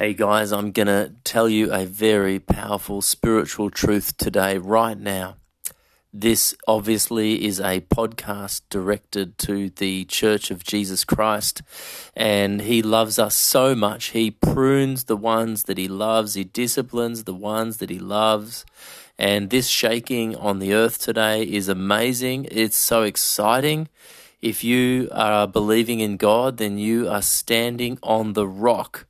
Hey guys, I'm going to tell you a very powerful spiritual truth today, right now. This obviously is a podcast directed to the Church of Jesus Christ, and He loves us so much. He prunes the ones that He loves, He disciplines the ones that He loves. And this shaking on the earth today is amazing. It's so exciting. If you are believing in God, then you are standing on the rock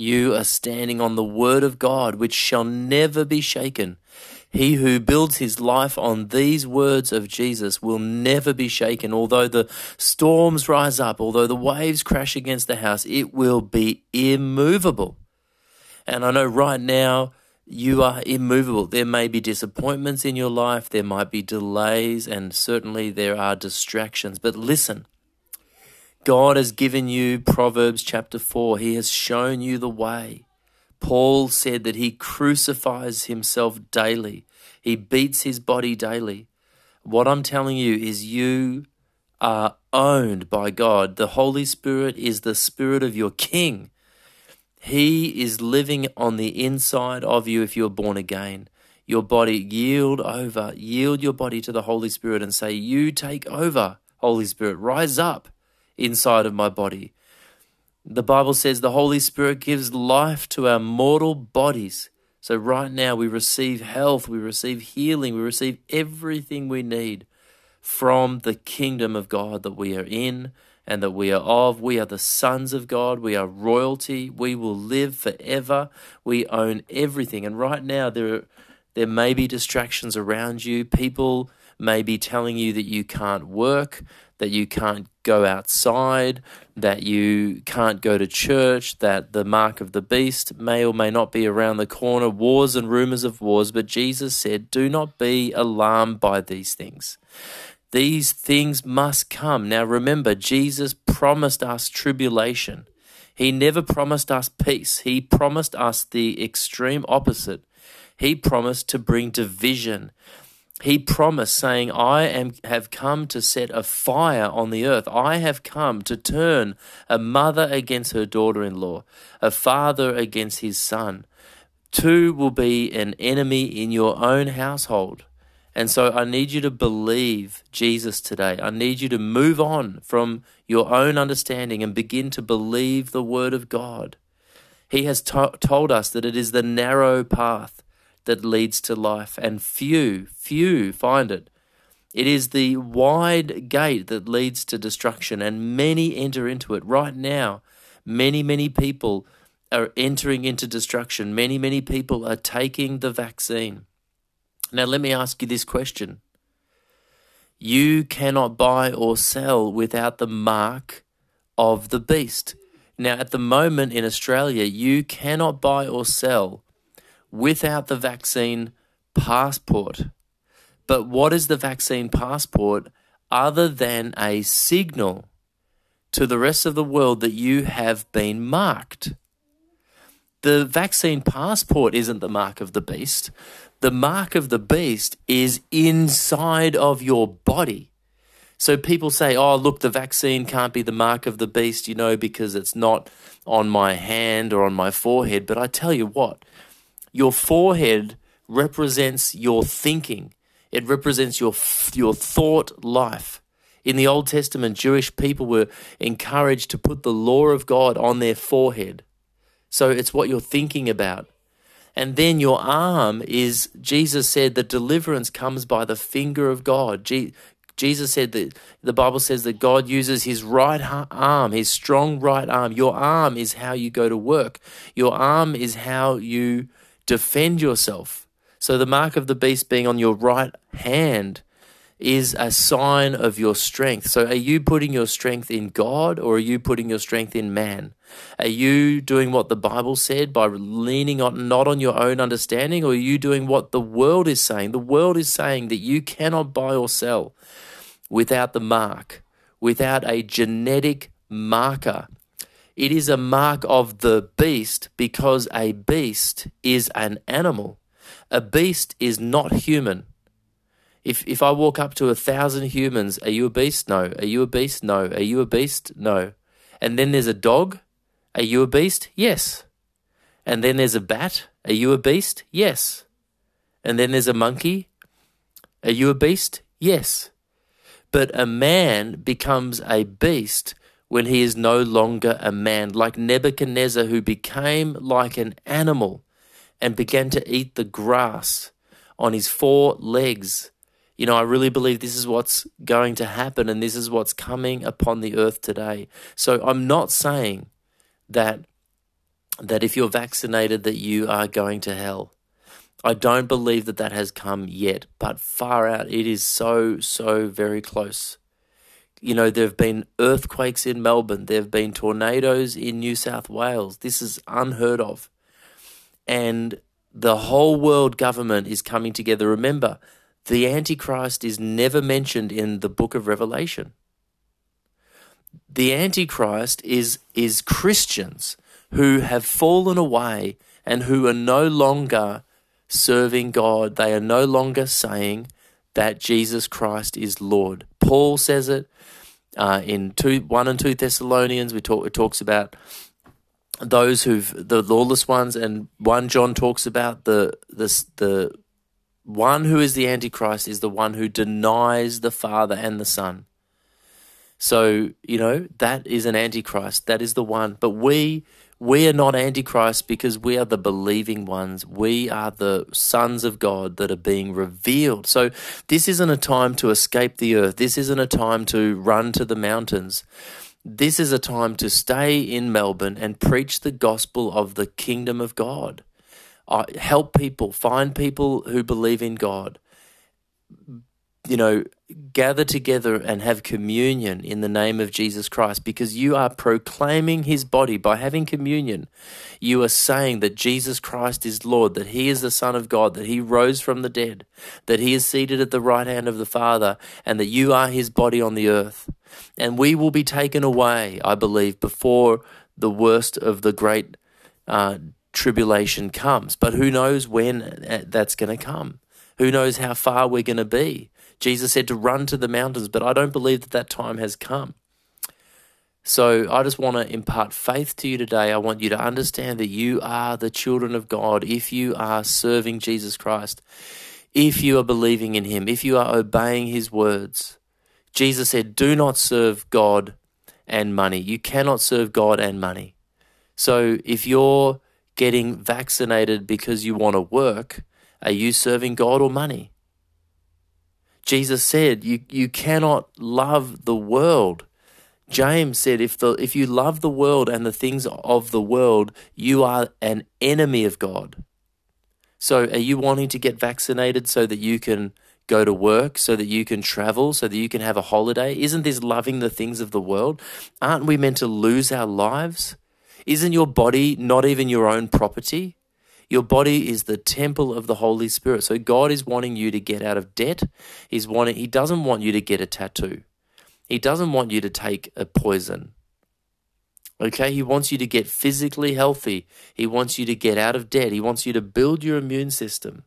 you are standing on the word of God, which shall never be shaken. He who builds his life on these words of Jesus will never be shaken. Although the storms rise up, although the waves crash against the house, it will be immovable. And I know right now you are immovable. There may be disappointments in your life, there might be delays, and certainly there are distractions. But listen, God has given you Proverbs chapter 4. He has shown you the way. Paul said that he crucifies himself daily, he beats his body daily. What I'm telling you is you are owned by God. The Holy Spirit is the spirit of your king. He is living on the inside of you if you're born again. Your body, yield over, yield your body to the Holy Spirit and say, You take over, Holy Spirit, rise up inside of my body. The Bible says the Holy Spirit gives life to our mortal bodies. So, right now, we receive health, we receive healing, we receive everything we need from the kingdom of God that we are in and that we are of. We are the sons of God, we are royalty, we will live forever, we own everything. And right now, there, there may be distractions around you. People may be telling you that you can't work, that you can't go outside, that you can't go to church, that the mark of the beast may or may not be around the corner, wars and rumors of wars. But Jesus said, Do not be alarmed by these things. These things must come. Now remember, Jesus promised us tribulation. He never promised us peace. He promised us the extreme opposite. He promised to bring division he promised, saying, I am, have come to set a fire on the earth. I have come to turn a mother against her daughter in law, a father against his son. Two will be an enemy in your own household. And so I need you to believe Jesus today. I need you to move on from your own understanding and begin to believe the word of God. He has to- told us that it is the narrow path that leads to life, and few, few find it. It is the wide gate that leads to destruction, and many enter into it. Right now, many, many people are entering into destruction. Many, many people are taking the vaccine. Now, let me ask you this question You cannot buy or sell without the mark of the beast. Now, at the moment in Australia, you cannot buy or sell without the vaccine passport. But what is the vaccine passport other than a signal to the rest of the world that you have been marked? The vaccine passport isn't the mark of the beast. The mark of the beast is inside of your body. So people say, oh, look, the vaccine can't be the mark of the beast, you know, because it's not on my hand or on my forehead. But I tell you what, your forehead represents your thinking. It represents your your thought life. In the Old Testament, Jewish people were encouraged to put the law of God on their forehead. So it's what you're thinking about. And then your arm is, Jesus said that deliverance comes by the finger of God. Jesus said that the Bible says that God uses his right arm, his strong right arm. Your arm is how you go to work, your arm is how you defend yourself. So the mark of the beast being on your right hand is a sign of your strength. So, are you putting your strength in God or are you putting your strength in man? Are you doing what the Bible said by leaning on not on your own understanding, or are you doing what the world is saying? The world is saying that you cannot buy or sell without the mark, without a genetic marker. It is a mark of the beast because a beast is an animal. A beast is not human. If if I walk up to a thousand humans, are you a beast? No. Are you a beast? No. Are you a beast? No. And then there's a dog. Are you a beast? Yes. And then there's a bat. Are you a beast? Yes. And then there's a monkey. Are you a beast? Yes. But a man becomes a beast when he is no longer a man, like Nebuchadnezzar, who became like an animal and began to eat the grass on his four legs you know, I really believe this is what's going to happen and this is what's coming upon the earth today. So I'm not saying that that if you're vaccinated that you are going to hell. I don't believe that that has come yet, but far out it is so so very close. You know, there've been earthquakes in Melbourne, there've been tornadoes in New South Wales. This is unheard of. And the whole world government is coming together. Remember, the Antichrist is never mentioned in the book of Revelation. The Antichrist is, is Christians who have fallen away and who are no longer serving God. They are no longer saying that Jesus Christ is Lord. Paul says it uh, in two, 1 and 2 Thessalonians. We talk, it talks about those who've the lawless ones, and 1 John talks about the, the, the one who is the Antichrist is the one who denies the Father and the Son. So, you know, that is an Antichrist. That is the one. But we we are not Antichrist because we are the believing ones. We are the sons of God that are being revealed. So this isn't a time to escape the earth. This isn't a time to run to the mountains. This is a time to stay in Melbourne and preach the gospel of the kingdom of God uh, help people, find people who believe in God. You know, gather together and have communion in the name of Jesus Christ because you are proclaiming his body by having communion. You are saying that Jesus Christ is Lord, that he is the Son of God, that he rose from the dead, that he is seated at the right hand of the Father, and that you are his body on the earth. And we will be taken away, I believe, before the worst of the great uh, tribulation comes. But who knows when uh, that's going to come? Who knows how far we're going to be? Jesus said to run to the mountains, but I don't believe that that time has come. So I just want to impart faith to you today. I want you to understand that you are the children of God if you are serving Jesus Christ, if you are believing in Him, if you are obeying His words. Jesus said, Do not serve God and money. You cannot serve God and money. So if you're getting vaccinated because you want to work, are you serving God or money? Jesus said, you, you cannot love the world. James said, if, the, if you love the world and the things of the world, you are an enemy of God. So, are you wanting to get vaccinated so that you can go to work, so that you can travel, so that you can have a holiday? Isn't this loving the things of the world? Aren't we meant to lose our lives? Isn't your body not even your own property? Your body is the temple of the Holy Spirit. So God is wanting you to get out of debt. He's wanting he doesn't want you to get a tattoo. He doesn't want you to take a poison. Okay, he wants you to get physically healthy. He wants you to get out of debt. He wants you to build your immune system.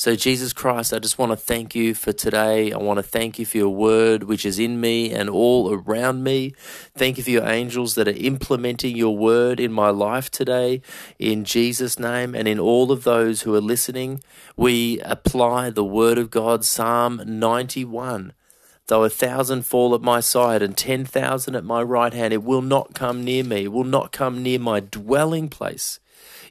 So, Jesus Christ, I just want to thank you for today. I want to thank you for your word, which is in me and all around me. Thank you for your angels that are implementing your word in my life today. In Jesus' name, and in all of those who are listening, we apply the word of God, Psalm 91. Though a thousand fall at my side and ten thousand at my right hand, it will not come near me, it will not come near my dwelling place.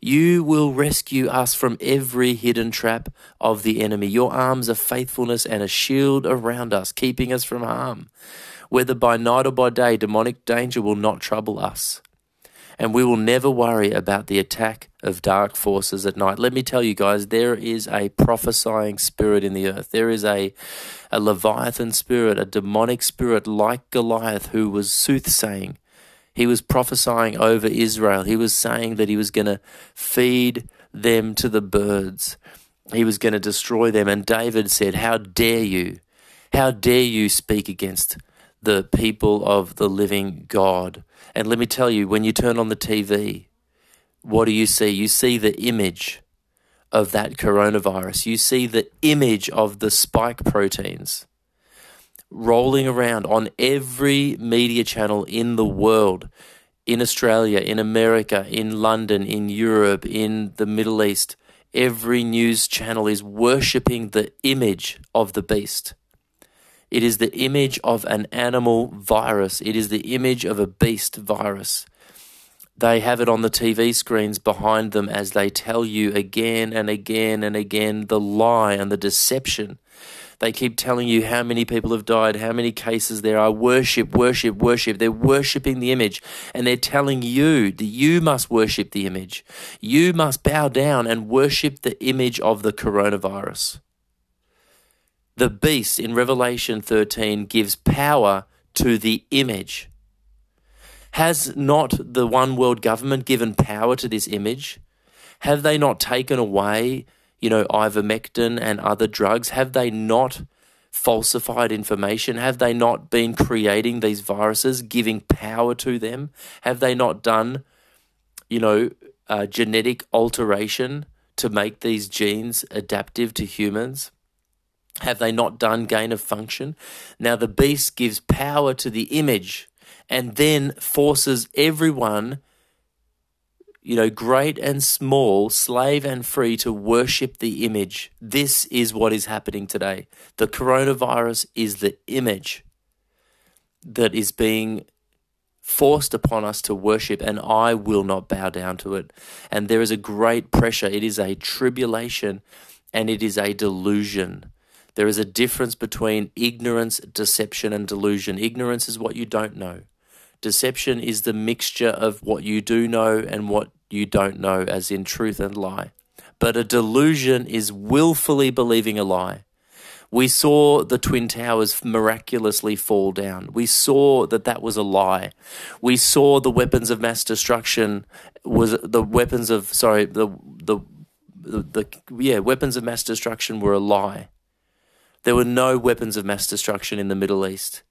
You will rescue us from every hidden trap of the enemy. Your arms are faithfulness and a shield around us, keeping us from harm. Whether by night or by day, demonic danger will not trouble us. and we will never worry about the attack of dark forces at night. Let me tell you guys, there is a prophesying spirit in the earth. There is a, a Leviathan spirit, a demonic spirit like Goliath who was soothsaying. He was prophesying over Israel. He was saying that he was going to feed them to the birds. He was going to destroy them. And David said, How dare you? How dare you speak against the people of the living God? And let me tell you, when you turn on the TV, what do you see? You see the image of that coronavirus. You see the image of the spike proteins rolling around on every media channel in the world in Australia, in America, in London, in Europe, in the Middle East. Every news channel is worshipping the image of the beast. It is the image of an animal virus. It is the image of a beast virus. They have it on the TV screens behind them as they tell you again and again and again the lie and the deception. They keep telling you how many people have died, how many cases there are. Worship, worship, worship. They're worshipping the image and they're telling you that you must worship the image. You must bow down and worship the image of the coronavirus. The beast in Revelation 13 gives power to the image. Has not the one world government given power to this image? Have they not taken away, you know, ivermectin and other drugs? Have they not falsified information? Have they not been creating these viruses, giving power to them? Have they not done, you know, uh, genetic alteration to make these genes adaptive to humans? Have they not done gain of function? Now the beast gives power to the image and then forces everyone, you know, great and small, slave and free, to worship the image. This is what is happening today. The coronavirus is the image that is being forced upon us to worship, and I will not bow down to it. And there is a great pressure. It is a tribulation and it is a delusion. There is a difference between ignorance, deception, and delusion. Ignorance is what you don't know. Deception is the mixture of what you do know and what you don't know, as in truth and lie. But a delusion is willfully believing a lie. We saw the Twin Towers miraculously fall down. We saw that that was a lie. We saw the weapons of mass destruction was the weapons of sorry the the the, the yeah weapons of mass destruction were a lie. There were no weapons of mass destruction in the Middle East.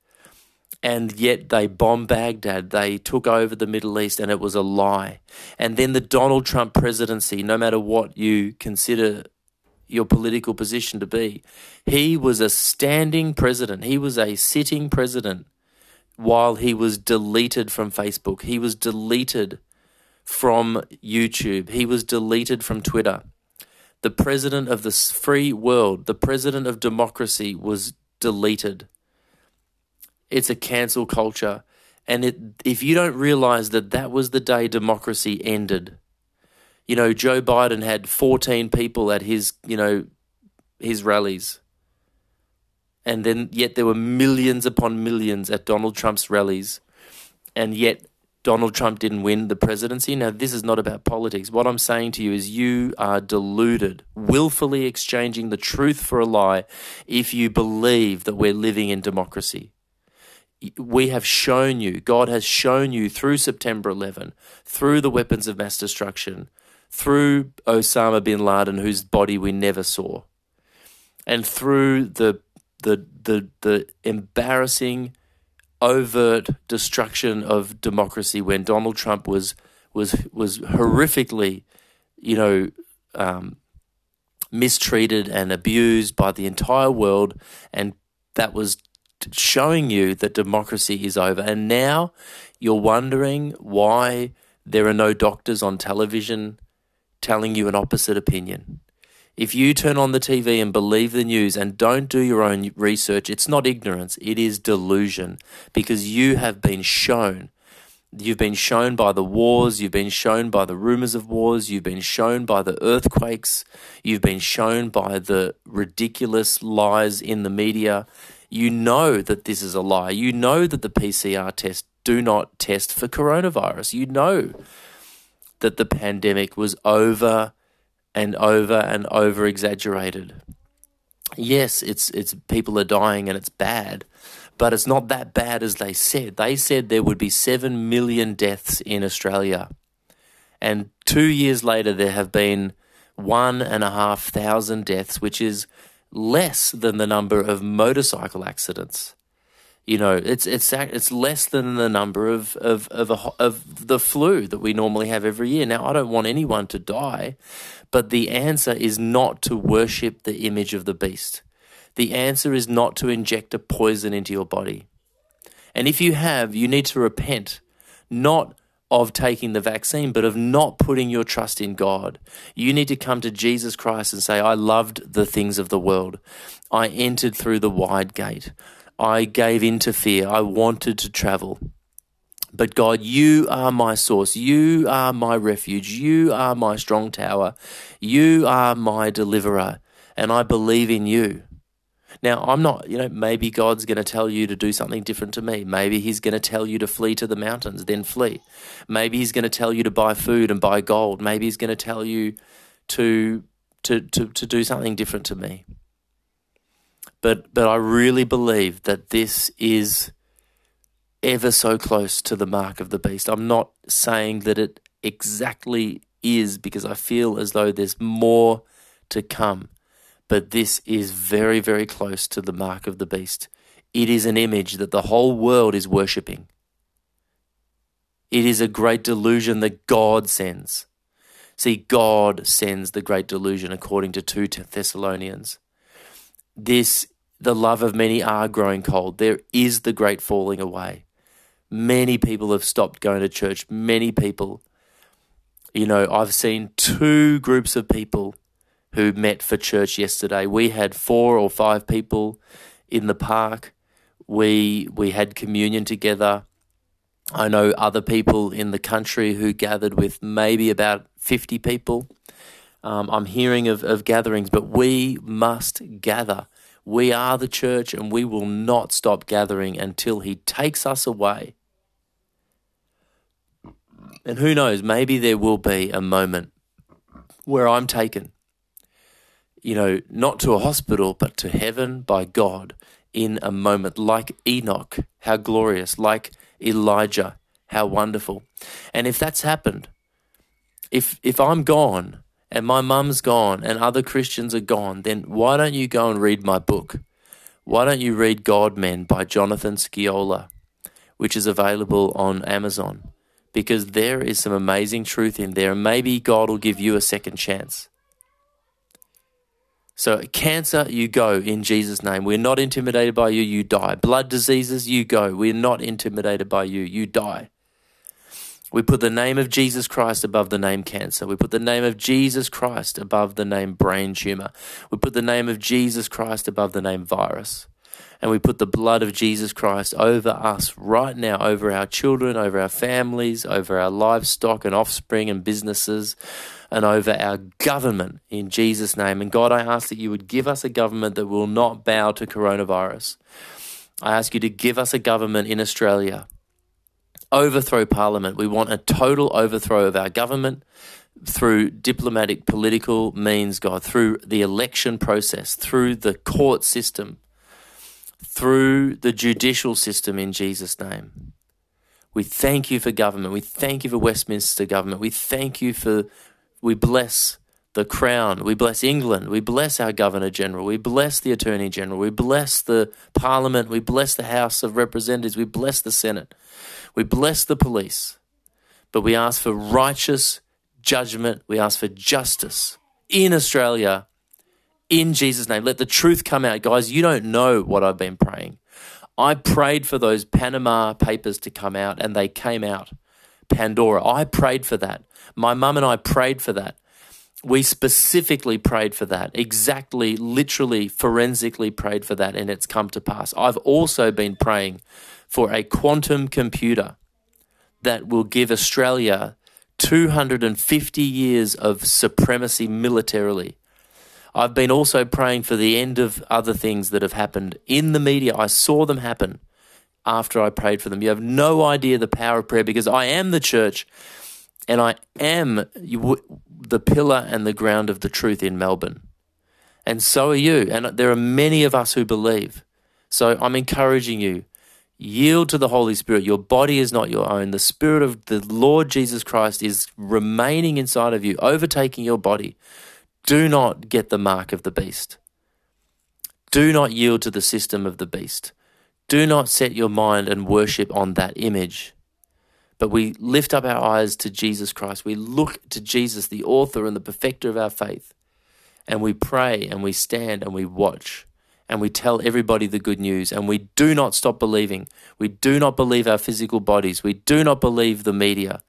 And yet they bombed Baghdad. They took over the Middle East, and it was a lie. And then the Donald Trump presidency, no matter what you consider your political position to be, he was a standing president. He was a sitting president while he was deleted from Facebook. He was deleted from YouTube. He was deleted from Twitter the president of the free world, the president of democracy was deleted. It's a cancel culture. And it, if you don't realize that that was the day democracy ended, you know, Joe Biden had 14 people at his, you know, his rallies. And then, yet there were millions upon millions at Donald Trump's rallies. And yet Donald Trump didn't win the presidency. Now, this is not about politics. What I'm saying to you is you are deluded, willfully exchanging the truth for a lie if you believe that we're living in democracy. We have shown you, God has shown you through September 11, through the weapons of mass destruction, through Osama bin Laden, whose body we never saw, and through the the the the embarrassing overt destruction of democracy when Donald Trump was was was horrifically, you know, um, mistreated and abused by the entire world, and that was showing you that democracy is over. And now you're wondering why there are no doctors on television telling you an opposite opinion. If you turn on the TV and believe the news and don't do your own research, it's not ignorance, it is delusion because you have been shown. You've been shown by the wars, you've been shown by the rumors of wars, you've been shown by the earthquakes, you've been shown by the ridiculous lies in the media. You know that this is a lie. You know that the PCR test do not test for coronavirus. You know that the pandemic was over and over and over exaggerated. Yes, it's it's people are dying and it's bad, but it's not that bad as they said. They said there would be 7 million deaths in Australia. And two years later, there have been one and a half thousand deaths, which is less than the number of motorcycle accidents. You know, it's it's it's less than the number of of of, a, of the flu that we normally have every year. Now, I don't want anyone to die, but the answer is not to worship the image of the beast. The answer is not to inject a poison into your body. And if you have, you need to repent, not of taking the vaccine, but of not putting your trust in God. You need to come to Jesus Christ and say, I loved the things of the world. I entered through the wide gate. I gave in to fear. I wanted to travel. But God, you are my source. You are my refuge. You are my strong tower. You are my deliverer. And I believe in you. Now, I'm not, you know, maybe God's going to tell you to do something different to me. Maybe He's going to tell you to flee to the mountains, then flee. Maybe He's going to tell you to buy food and buy gold. Maybe He's going to tell you to, to, to, to do something different to me. But, but I really believe that this is ever so close to the mark of the beast. I'm not saying that it exactly is because I feel as though there's more to come but this is very, very close to the mark of the beast. It is an image that the whole world is worshipping. It is a great delusion that God sends. See, God sends the great delusion according to 2 Thessalonians. This, the love of many are growing cold. There is the great falling away. Many people have stopped going to church. Many people, you know, I've seen two groups of people who met for church yesterday. We had four or five people in the park. We we had communion together. I know other people in the country who gathered with maybe about 50 people. Um, I'm hearing of, of gatherings, but we must gather. We are the church and we will not stop gathering until He takes us away. And who knows, maybe there will be a moment where I'm taken you know, not to a hospital, but to heaven by God in a moment, like Enoch, how glorious, like Elijah, how wonderful. And if that's happened, if if I'm gone and my mum's gone and other Christians are gone, then why don't you go and read my book? Why don't you read God Men by Jonathan Sciola, which is available on Amazon? Because there is some amazing truth in there, and maybe God will give you a second chance. So, cancer, you go in Jesus' name. We're not intimidated by you, you die. Blood diseases, you go. We're not intimidated by you, you die. We put the name of Jesus Christ above the name cancer. We put the name of Jesus Christ above the name brain tumor. We put the name of Jesus Christ above the name virus. And we put the blood of Jesus Christ over us right now, over our children, over our families, over our livestock and offspring and businesses, and over our government in Jesus' name. And God, I ask that you would give us a government that will not bow to coronavirus. I ask you to give us a government in Australia. Overthrow Parliament. We want a total overthrow of our government through diplomatic, political means, God, through the election process, through the court system, through the judicial system in Jesus' name. We thank you for government. We thank you for Westminster government. We thank you for we bless the Crown, we bless England, we bless our Governor General, we bless the Attorney General, we bless the Parliament, we bless the House of Representatives, we bless the Senate, we bless the police. But we ask for righteous judgment, we ask for justice in Australia in Jesus' name. Let the truth come out. Guys, you don't know what I've been praying. I prayed for those Panama papers to come out, and they came out. Pandora. I prayed for that. My mum and I prayed for that. We specifically prayed for that, exactly, literally, forensically prayed for that, and it's come to pass. I've also been praying for a quantum computer that will give Australia 250 years of supremacy militarily. I've been also praying for the end of other things that have happened in the media. I saw them happen after I prayed for them. You have no idea the power of prayer because I am the church and I am the pillar and the ground of the truth in Melbourne. And so are you. And there are many of us who believe. So I'm encouraging you yield to the Holy Spirit. Your body is not your own. The Spirit of the Lord Jesus Christ is remaining inside of you, overtaking your body. Do not get the mark of the beast. Do not yield to the system of the beast. Do not set your mind and worship on that image. But we lift up our eyes to Jesus Christ. We look to Jesus, the author and the perfecter of our faith. And we pray and we stand and we watch and we tell everybody the good news. And we do not stop believing. We do not believe our physical bodies. We do not believe the media.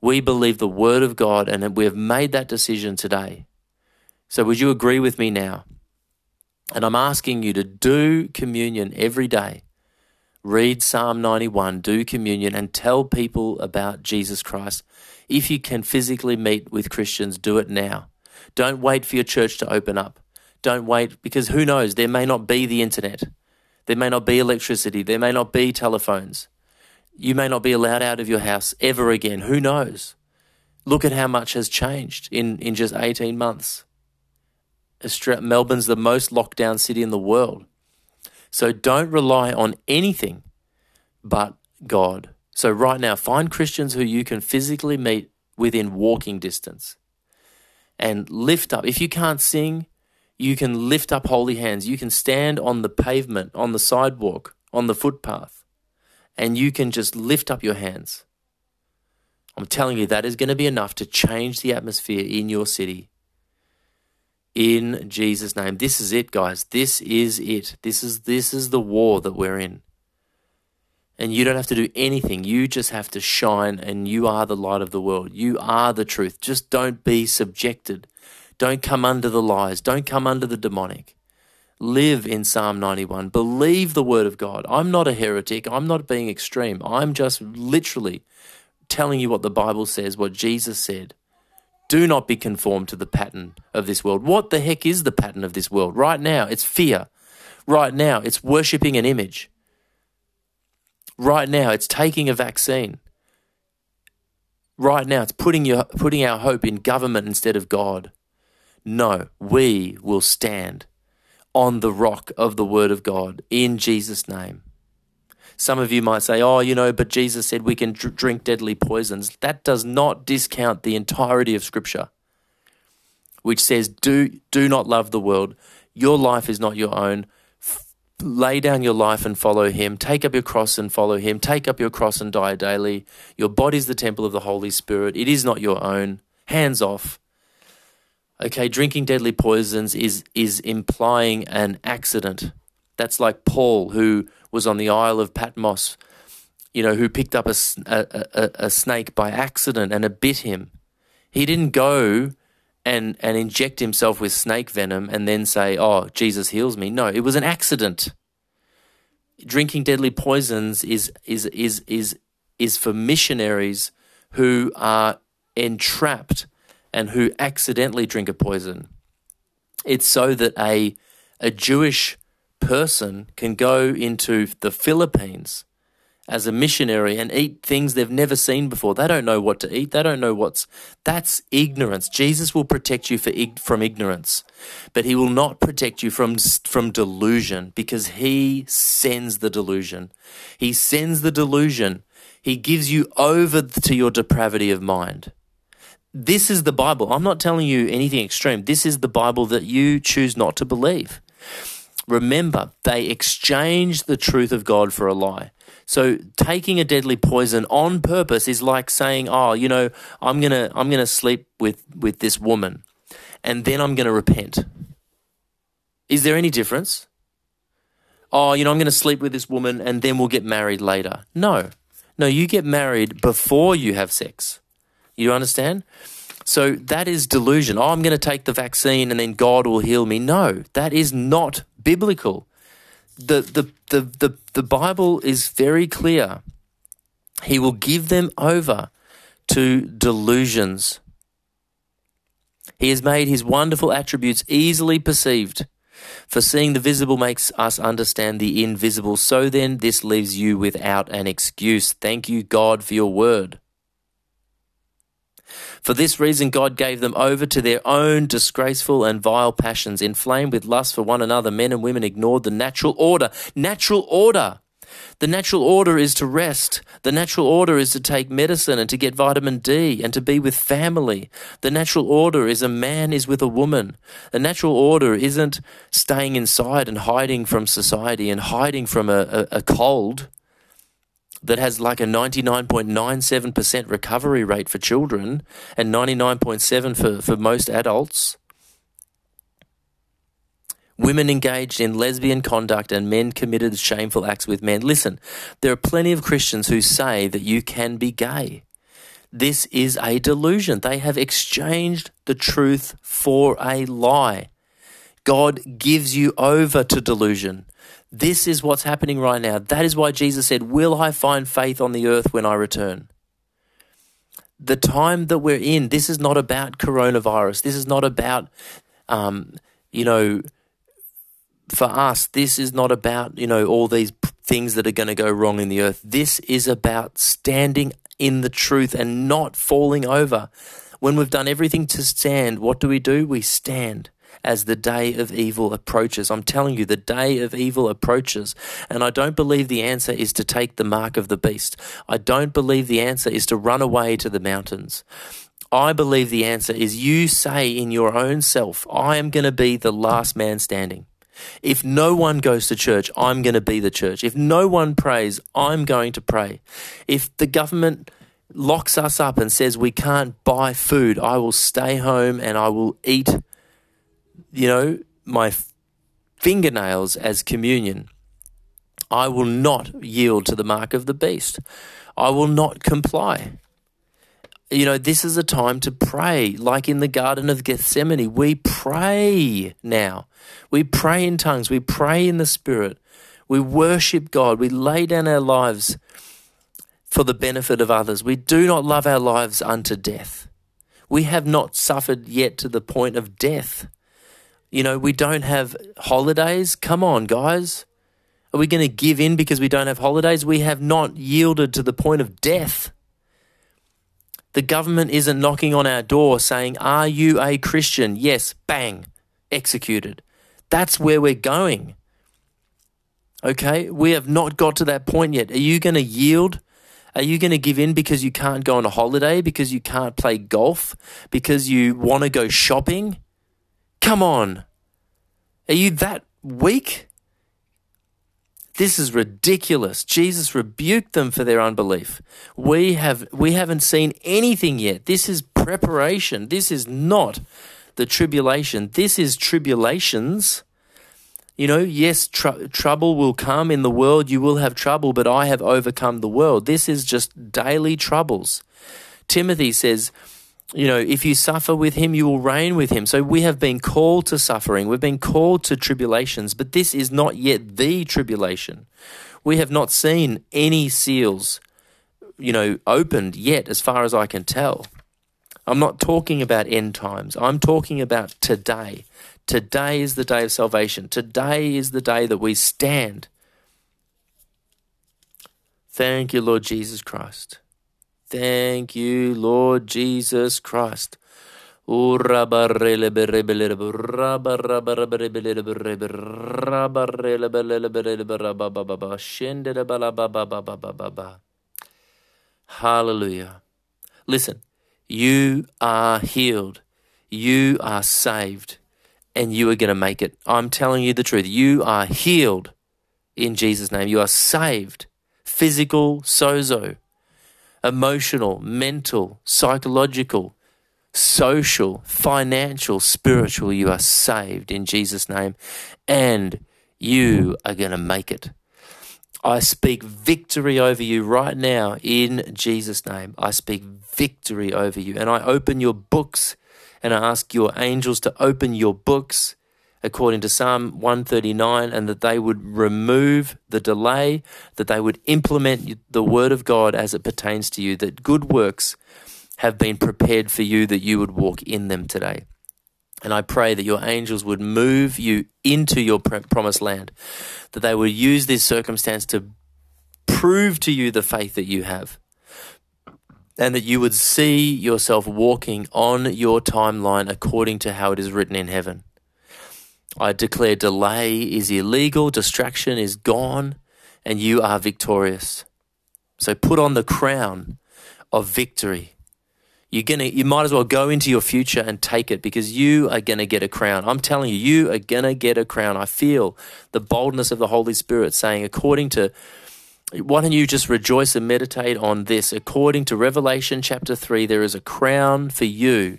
We believe the Word of God and we have made that decision today. So, would you agree with me now? And I'm asking you to do communion every day. Read Psalm 91, do communion, and tell people about Jesus Christ. If you can physically meet with Christians, do it now. Don't wait for your church to open up. Don't wait because who knows? There may not be the internet. There may not be electricity. There may not be telephones. You may not be allowed out of your house ever again. Who knows? Look at how much has changed in, in just 18 months. Australia, Melbourne's the most locked down city in the world. So don't rely on anything but God. So, right now, find Christians who you can physically meet within walking distance and lift up. If you can't sing, you can lift up holy hands. You can stand on the pavement, on the sidewalk, on the footpath, and you can just lift up your hands. I'm telling you, that is going to be enough to change the atmosphere in your city in Jesus' name. This is it, guys. This is it. This is this is the war that we're in. And you don't have to do anything. You just have to shine and you are the light of the world. You are the truth. Just don't be subjected. Don't come under the lies. Don't come under the demonic. Live in Psalm 91. Believe the word of God. I'm not a heretic. I'm not being extreme. I'm just literally telling you what the Bible says, what Jesus said. Do not be conformed to the pattern of this world. What the heck is the pattern of this world? Right now, it's fear. Right now, it's worshipping an image. Right now, it's taking a vaccine. Right now, it's putting, your, putting our hope in government instead of God. No, we will stand on the rock of the Word of God in Jesus' name. Some of you might say, oh, you know, but Jesus said we can dr- drink deadly poisons. That does not discount the entirety of Scripture, which says, do, do not love the world. Your life is not your own. F- lay down your life and follow Him. Take up your cross and follow Him. Take up your cross and die daily. Your body is the temple of the Holy Spirit. It is not your own. Hands off. Okay, drinking deadly poisons is is implying an accident. That's like Paul, who was on the Isle of Patmos, you know, who picked up a, a, a, snake by accident and it bit him. He didn't go and, and inject himself with snake venom and then say, oh, Jesus heals me. No, it was an accident. Drinking deadly poisons is, is, is, is, is for missionaries who are entrapped and who accidentally drink a poison. It's so that a, a Jewish person can go into the Philippines as a missionary and eat things they've never seen before. They don't know what to eat. They don't know what's. That's ignorance. Jesus will protect you for, from ignorance, but he will not protect you from, from delusion because he sends the delusion. He sends the delusion. He gives you over to your depravity of mind. This is the Bible. I'm not telling you anything extreme. This is the Bible that you choose not to believe. Remember, they exchanged the truth of God for a lie. So taking a deadly poison on purpose is like saying, "Oh, you know, I'm going to I'm going to sleep with with this woman and then I'm going to repent." Is there any difference? Oh, you know, I'm going to sleep with this woman and then we'll get married later. No. No, you get married before you have sex. You understand? So that is delusion. Oh, I'm going to take the vaccine and then God will heal me. No, that is not biblical. The, the, the, the, the Bible is very clear. He will give them over to delusions. He has made his wonderful attributes easily perceived. For seeing the visible makes us understand the invisible. So then, this leaves you without an excuse. Thank you, God, for your word. For this reason, God gave them over to their own disgraceful and vile passions. Inflamed with lust for one another, men and women ignored the natural order. Natural order! The natural order is to rest. The natural order is to take medicine and to get vitamin D and to be with family. The natural order is a man is with a woman. The natural order isn't staying inside and hiding from society and hiding from a, a, a cold that has like a 99.97% recovery rate for children and 99.7 for, for most adults. Women engaged in lesbian conduct and men committed shameful acts with men. Listen, there are plenty of Christians who say that you can be gay. This is a delusion. They have exchanged the truth for a lie. God gives you over to delusion. This is what's happening right now. That is why Jesus said, Will I find faith on the earth when I return? The time that we're in, this is not about coronavirus. This is not about, um, you know, for us, this is not about, you know, all these things that are going to go wrong in the earth. This is about standing in the truth and not falling over. When we've done everything to stand, what do we do? We stand as the day of evil approaches. I'm telling you, the day of evil approaches. And I don't believe the answer is to take the mark of the beast. I don't believe the answer is to run away to the mountains. I believe the answer is you say in your own self, I am going to be the last man standing. If no one goes to church, I'm going to be the church. If no one prays, I'm going to pray. If the government locks us up and says we can't buy food, I will stay home and I will eat you know, my fingernails as communion. I will not yield to the mark of the beast. I will not comply. You know, this is a time to pray, like in the Garden of Gethsemane. We pray now. We pray in tongues. We pray in the Spirit. We worship God. We lay down our lives for the benefit of others. We do not love our lives unto death. We have not suffered yet to the point of death. You know, we don't have holidays. Come on, guys. Are we going to give in because we don't have holidays? We have not yielded to the point of death. The government isn't knocking on our door saying, Are you a Christian? Yes, bang, executed. That's where we're going. Okay, we have not got to that point yet. Are you going to yield? Are you going to give in because you can't go on a holiday, because you can't play golf, because you want to go shopping? Come on. Are you that weak? This is ridiculous. Jesus rebuked them for their unbelief. We have we haven't seen anything yet. This is preparation. This is not the tribulation. This is tribulations. You know, yes, tr- trouble will come in the world. You will have trouble, but I have overcome the world. This is just daily troubles. Timothy says, you know, if you suffer with him, you will reign with him. So we have been called to suffering. We've been called to tribulations, but this is not yet the tribulation. We have not seen any seals, you know, opened yet, as far as I can tell. I'm not talking about end times. I'm talking about today. Today is the day of salvation. Today is the day that we stand. Thank you, Lord Jesus Christ. Thank you, Lord Jesus Christ. Hallelujah. Listen, you are healed. You are saved. And you are going to make it. I'm telling you the truth. You are healed in Jesus' name. You are saved. Physical sozo emotional, mental, psychological, social, financial, spiritual. You are saved in Jesus' name and you are going to make it. I speak victory over you right now in Jesus' name. I speak victory over you. And I open your books and I ask your angels to open your books according to Psalm 139, and that they would remove the delay, that they would implement the word of God as it pertains to you, that good works have been prepared for you, that you would walk in them today. And I pray that your angels would move you into your promised land, that they would use this circumstance to prove to you the faith that you have, and that you would see yourself walking on your timeline according to how it is written in heaven. I declare delay is illegal, distraction is gone, and you are victorious. So put on the crown of victory you're gonna you might as well go into your future and take it because you are gonna get a crown. I'm telling you, you are gonna get a crown. I feel the boldness of the Holy Spirit saying, according to why don't you just rejoice and meditate on this? According to Revelation chapter 3, there is a crown for you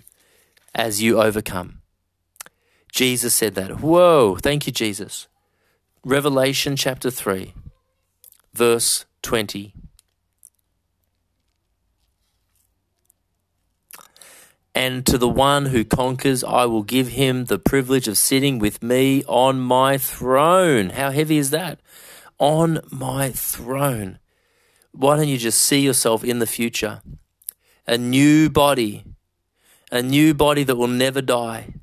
as you overcome. Jesus said that. Whoa, thank you, Jesus. Revelation chapter 3, verse 20. And to the one who conquers, I will give him the privilege of sitting with me on my throne. How heavy is that? On my throne. Why don't you just see yourself in the future? A new body, a new body that will never die.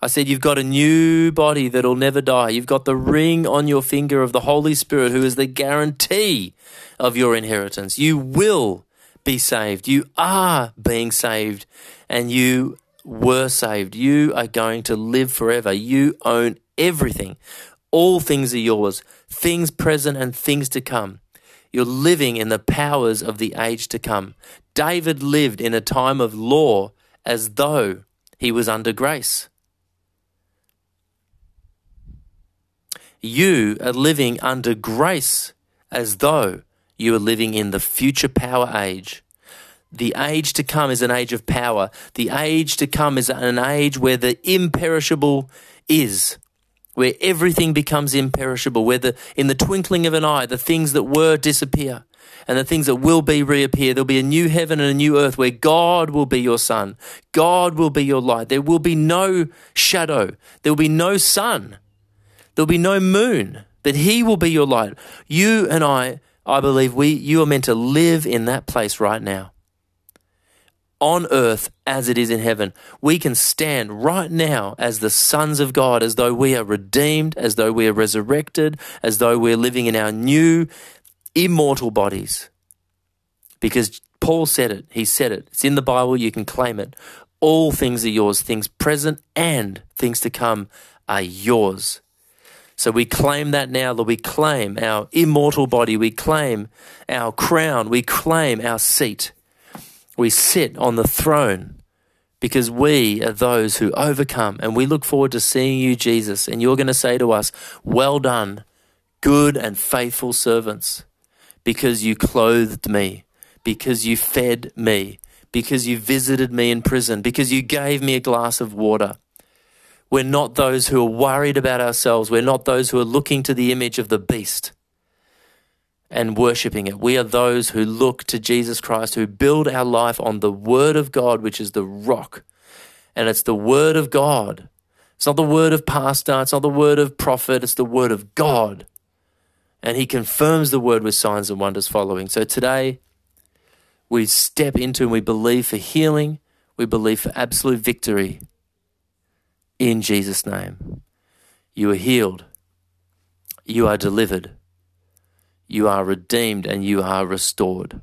I said, You've got a new body that'll never die. You've got the ring on your finger of the Holy Spirit, who is the guarantee of your inheritance. You will be saved. You are being saved and you were saved. You are going to live forever. You own everything. All things are yours, things present and things to come. You're living in the powers of the age to come. David lived in a time of law as though he was under grace. You are living under grace as though you are living in the future power age. The age to come is an age of power. The age to come is an age where the imperishable is, where everything becomes imperishable, where the, in the twinkling of an eye, the things that were disappear and the things that will be reappear. There'll be a new heaven and a new earth where God will be your sun. God will be your light. There will be no shadow. There will be no sun. There'll be no moon, but He will be your light. You and I, I believe we, you are meant to live in that place right now on earth as it is in heaven. We can stand right now as the sons of God, as though we are redeemed, as though we are resurrected, as though we're living in our new immortal bodies. Because Paul said it, he said it. It's in the Bible, you can claim it. All things are yours, things present and things to come are yours. So we claim that now, Lord. We claim our immortal body. We claim our crown. We claim our seat. We sit on the throne because we are those who overcome. And we look forward to seeing you, Jesus. And you're going to say to us, Well done, good and faithful servants, because you clothed me, because you fed me, because you visited me in prison, because you gave me a glass of water. We're not those who are worried about ourselves. We're not those who are looking to the image of the beast and worshiping it. We are those who look to Jesus Christ, who build our life on the Word of God, which is the rock. And it's the Word of God. It's not the word of pastor, it's not the word of prophet, it's the Word of God. And He confirms the Word with signs and wonders following. So today, we step into and we believe for healing, we believe for absolute victory in Jesus' name. You are healed, you are delivered you are redeemed and you are restored.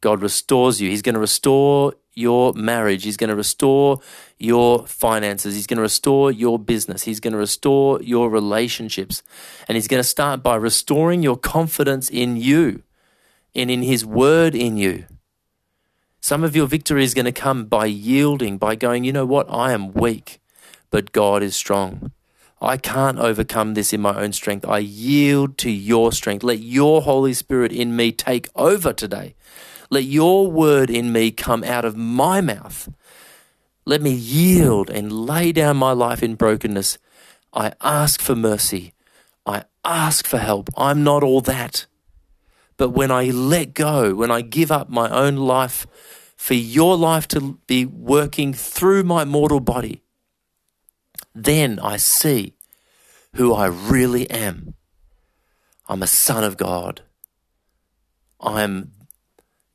God restores you. He's going to restore your marriage. He's going to restore your finances. He's going to restore your business. He's going to restore your relationships. And He's going to start by restoring your confidence in you and in His word in you. Some of your victory is going to come by yielding, by going, you know what, I am weak, but God is strong. I can't overcome this in my own strength. I yield to your strength. Let your Holy Spirit in me take over today. Let your word in me come out of my mouth. Let me yield and lay down my life in brokenness. I ask for mercy. I ask for help. I'm not all that. But when I let go, when I give up my own life for your life to be working through my mortal body, then I see who I really am. I'm a son of God. I'm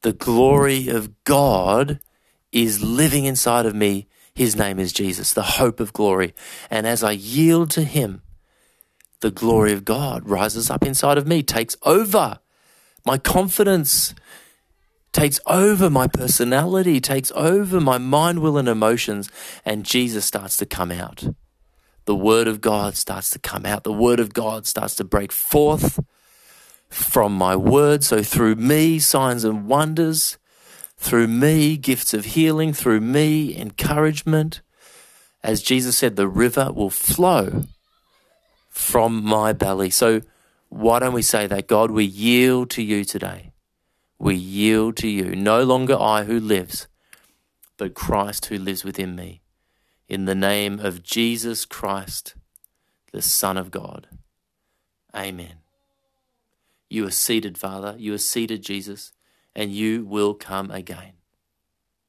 the glory of God is living inside of me His name is Jesus, the hope of glory. And as I yield to Him, the glory of God rises up inside of me, takes over my confidence, takes over my personality, takes over my mind, will, and emotions, and Jesus starts to come out. The Word of God starts to come out. The Word of God starts to break forth from my word. So through me, signs and wonders, through me, gifts of healing, through me, encouragement. As Jesus said, the river will flow from my belly. So why don't we say that? God, we yield to you today. We yield to you. No longer I who lives, but Christ who lives within me. In the name of Jesus Christ, the Son of God. Amen. You are seated, Father. You are seated, Jesus, and you will come again.